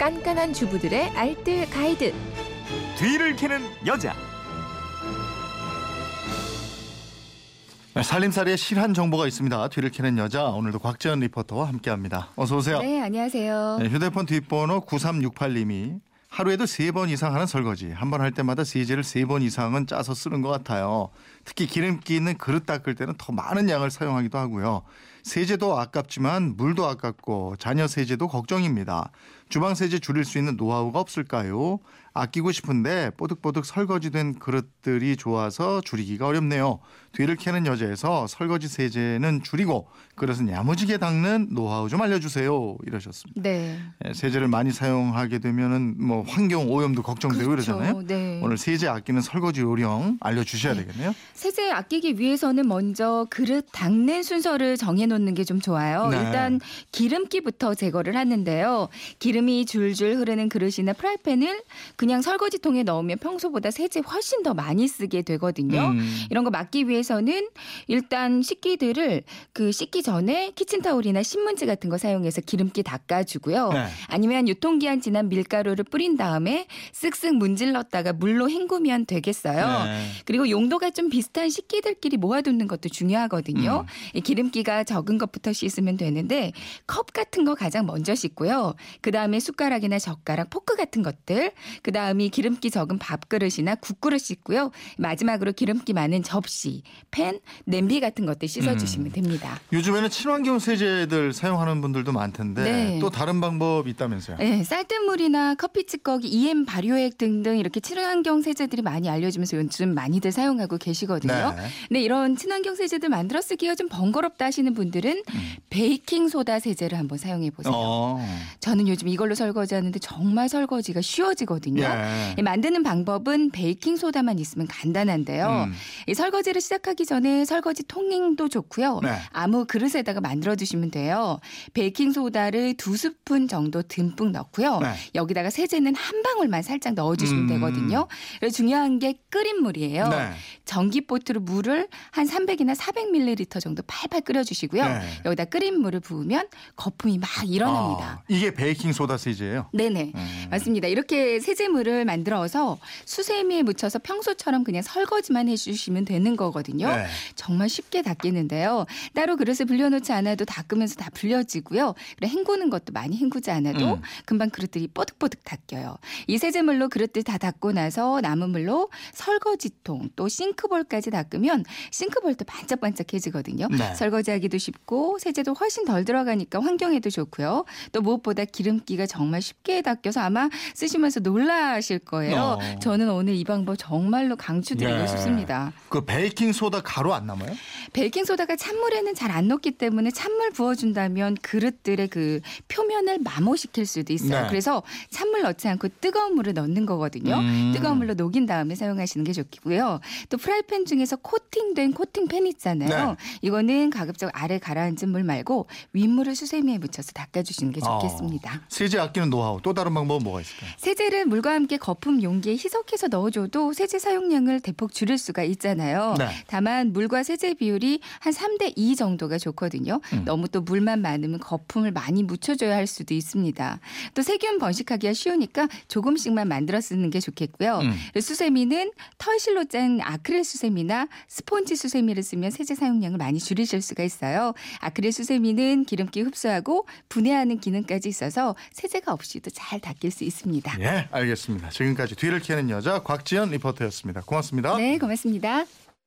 깐깐한 주부들의 알뜰 가이드. 뒤를 캐는 여자. 네, 살림살이에 실한 정보가 있습니다. 뒤를 캐는 여자 오늘도 곽지연 리포터와 함께합니다. 어서 오세요. 네, 안녕하세요. 네, 휴대폰 뒷번호 9368님이 하루에도 세 번 이상 하는 설거지. 한 번 할 때마다 세제를 세 번 이상은 짜서 쓰는 것 같아요. 특히 기름기 있는 그릇 닦을 때는 더 많은 양을 사용하기도 하고요. 세제도 아깝지만 물도 아깝고 자녀 세제도 걱정입니다. 주방 세제 줄일 수 있는 노하우가 없을까요? 아끼고 싶은데 뽀득뽀득 설거지된 그릇들이 좋아서 줄이기가 어렵네요. 뒤를 캐는 여자에서 설거지 세제는 줄이고 그릇은 야무지게 닦는 노하우 좀 알려주세요. 이러셨습니다. 네. 예, 세제를 많이 사용하게 되면은 뭐 환경 오염도 걱정되고 그렇죠. 그러잖아요. 네. 오늘 세제 아끼는 설거지 요령 알려주셔야 네. 되겠네요. 세제 아끼기 위해서는 먼저 그릇 닦는 순서를 정해 놓는 게 좀 좋아요. 네. 일단 기름기부터 제거를 하는데요. 기름이 줄줄 흐르는 그릇이나 프라이팬을 그냥 설거지통에 넣으면 평소보다 세제 훨씬 더 많이 쓰게 되거든요. 음. 이런 거 막기 위해서는 일단 식기들을 그 씻기 전에 키친타올이나 신문지 같은 거 사용해서 기름기 닦아주고요. 네. 아니면 유통기한 지난 밀가루를 뿌린 다음에 쓱쓱 문질렀다가 물로 헹구면 되겠어요. 네. 그리고 용도가 좀 비슷한 식기들끼리 모아두는 것도 중요하거든요. 음. 이 기름기가 적은 것부터 씻으면 되는데 컵 같은 거 가장 먼저 씻고요. 그 다음에 숟가락이나 젓가락, 포크 같은 것들. 그 다음이 기름기 적은 밥그릇이나 국그릇 씻고요. 마지막으로 기름기 많은 접시, 팬, 냄비 같은 것들 씻어주시면 음. 됩니다. 요즘에는 친환경 세제들 사용하는 분들도 많던데 네. 또 다른 방법이 있다면서요? 네, 쌀뜨물이나 커피 찌꺼기, EM 발효액 등등 이렇게 친환경 세제들이 많이 알려지면서 요즘 많이들 사용하고 계시거든요. 네. 근데 이런 친환경 세제들 만들어 쓰기가 좀 번거롭다 하시는 분들 은 베이킹 소다 세제를 한번 사용해 보세요. 음. 어. 저는 요즘 이걸로 설거지하는데 정말 설거지가 쉬워지거든요. 예. 이 만드는 방법은 베이킹 소다만 있으면 간단한데요. 음. 이 설거지를 시작하기 전에 설거지 통ing도 좋고요. 네. 아무 그릇에다가 만들어 두시면 돼요. 베이킹 소다를 두 스푼 정도 듬뿍 넣고요. 네. 여기다가 세제는 한 방울만 살짝 넣어 주시면 음. 되거든요. 그리고 중요한 게 끓인 물이에요. 네. 전기포트로 물을 한 300이나 400ml 정도 팔팔 끓여 주시고요. 네. 여기다 끓인 물을 부으면 거품이 막 일어납니다. 아, 이게 베이킹 소다 세제예요. 네네. 음. 맞습니다. 이렇게 세제물을 만들어서 수세미에 묻혀서 평소처럼 그냥 설거지만 해주시면 되는 거거든요. 네. 정말 쉽게 닦이는데요. 따로 그릇에 불려놓지 않아도 닦으면서 다 불려지고요. 그리고 헹구는 것도 많이 헹구지 않아도 음. 금방 그릇들이 뽀득뽀득 닦여요. 이 세제물로 그릇들 다 닦고 나서 남은 물로 설거지통 또 싱크볼까지 닦으면 싱크볼도 반짝반짝해지거든요. 네. 설거지하기도 쉽고 세제도 훨씬 덜 들어가니까 환경에도 좋고요. 또 무엇보다 기름기가 정말 쉽게 닦여서 아마 쓰시면서 놀라실 거예요. 어. 저는 오늘 이 방법 정말로 강추드리고 네. 싶습니다. 그 베이킹 소다 가루 안 남아요? 베이킹 소다가 찬물에는 잘 안 녹기 때문에 찬물 부어준다면 그릇들의 그 표면을 마모시킬 수도 있어요. 네. 그래서 찬물 넣지 않고 뜨거운 물을 넣는 거거든요. 음. 뜨거운 물로 녹인 다음에 사용하시는 게 좋고요. 또 프라이팬 중에서 코팅된 코팅팬 있잖아요. 네. 이거는 가급적 아래 가라앉은 물 말고 윗물을 수세미에 묻혀서 닦아주시는 게 좋겠습니다. 어. 세제 아끼는 노하우 또 다른 방법은 뭐가 있을까요? 세제를 물과 함께 거품 용기에 희석해서 넣어줘도 세제 사용량을 대폭 줄일 수가 있잖아요. 네. 다만 물과 세제 비율이 한 3대 2 정도가 좋거든요. 음. 너무 또 물만 많으면 거품을 많이 묻혀줘야 할 수도 있습니다. 또 세균 번식하기가 쉬우니까 조금씩만 만들어 쓰는 게 좋겠고요. 음. 수세미는 털실로 짠 아크릴 수세미나 스폰지 수세미를 쓰면 세제 사용량을 많이 줄이실 수가 있어 요. 아크릴 수세미는 기름기 흡수하고 분해하는 기능까지 있어서 세제가 없이도 잘 닦일 수 있습니다. 예, 알겠습니다. 지금까지 뒤를 캐는 여자 곽지연 리포터였습니다. 고맙습니다. 네, 고맙습니다.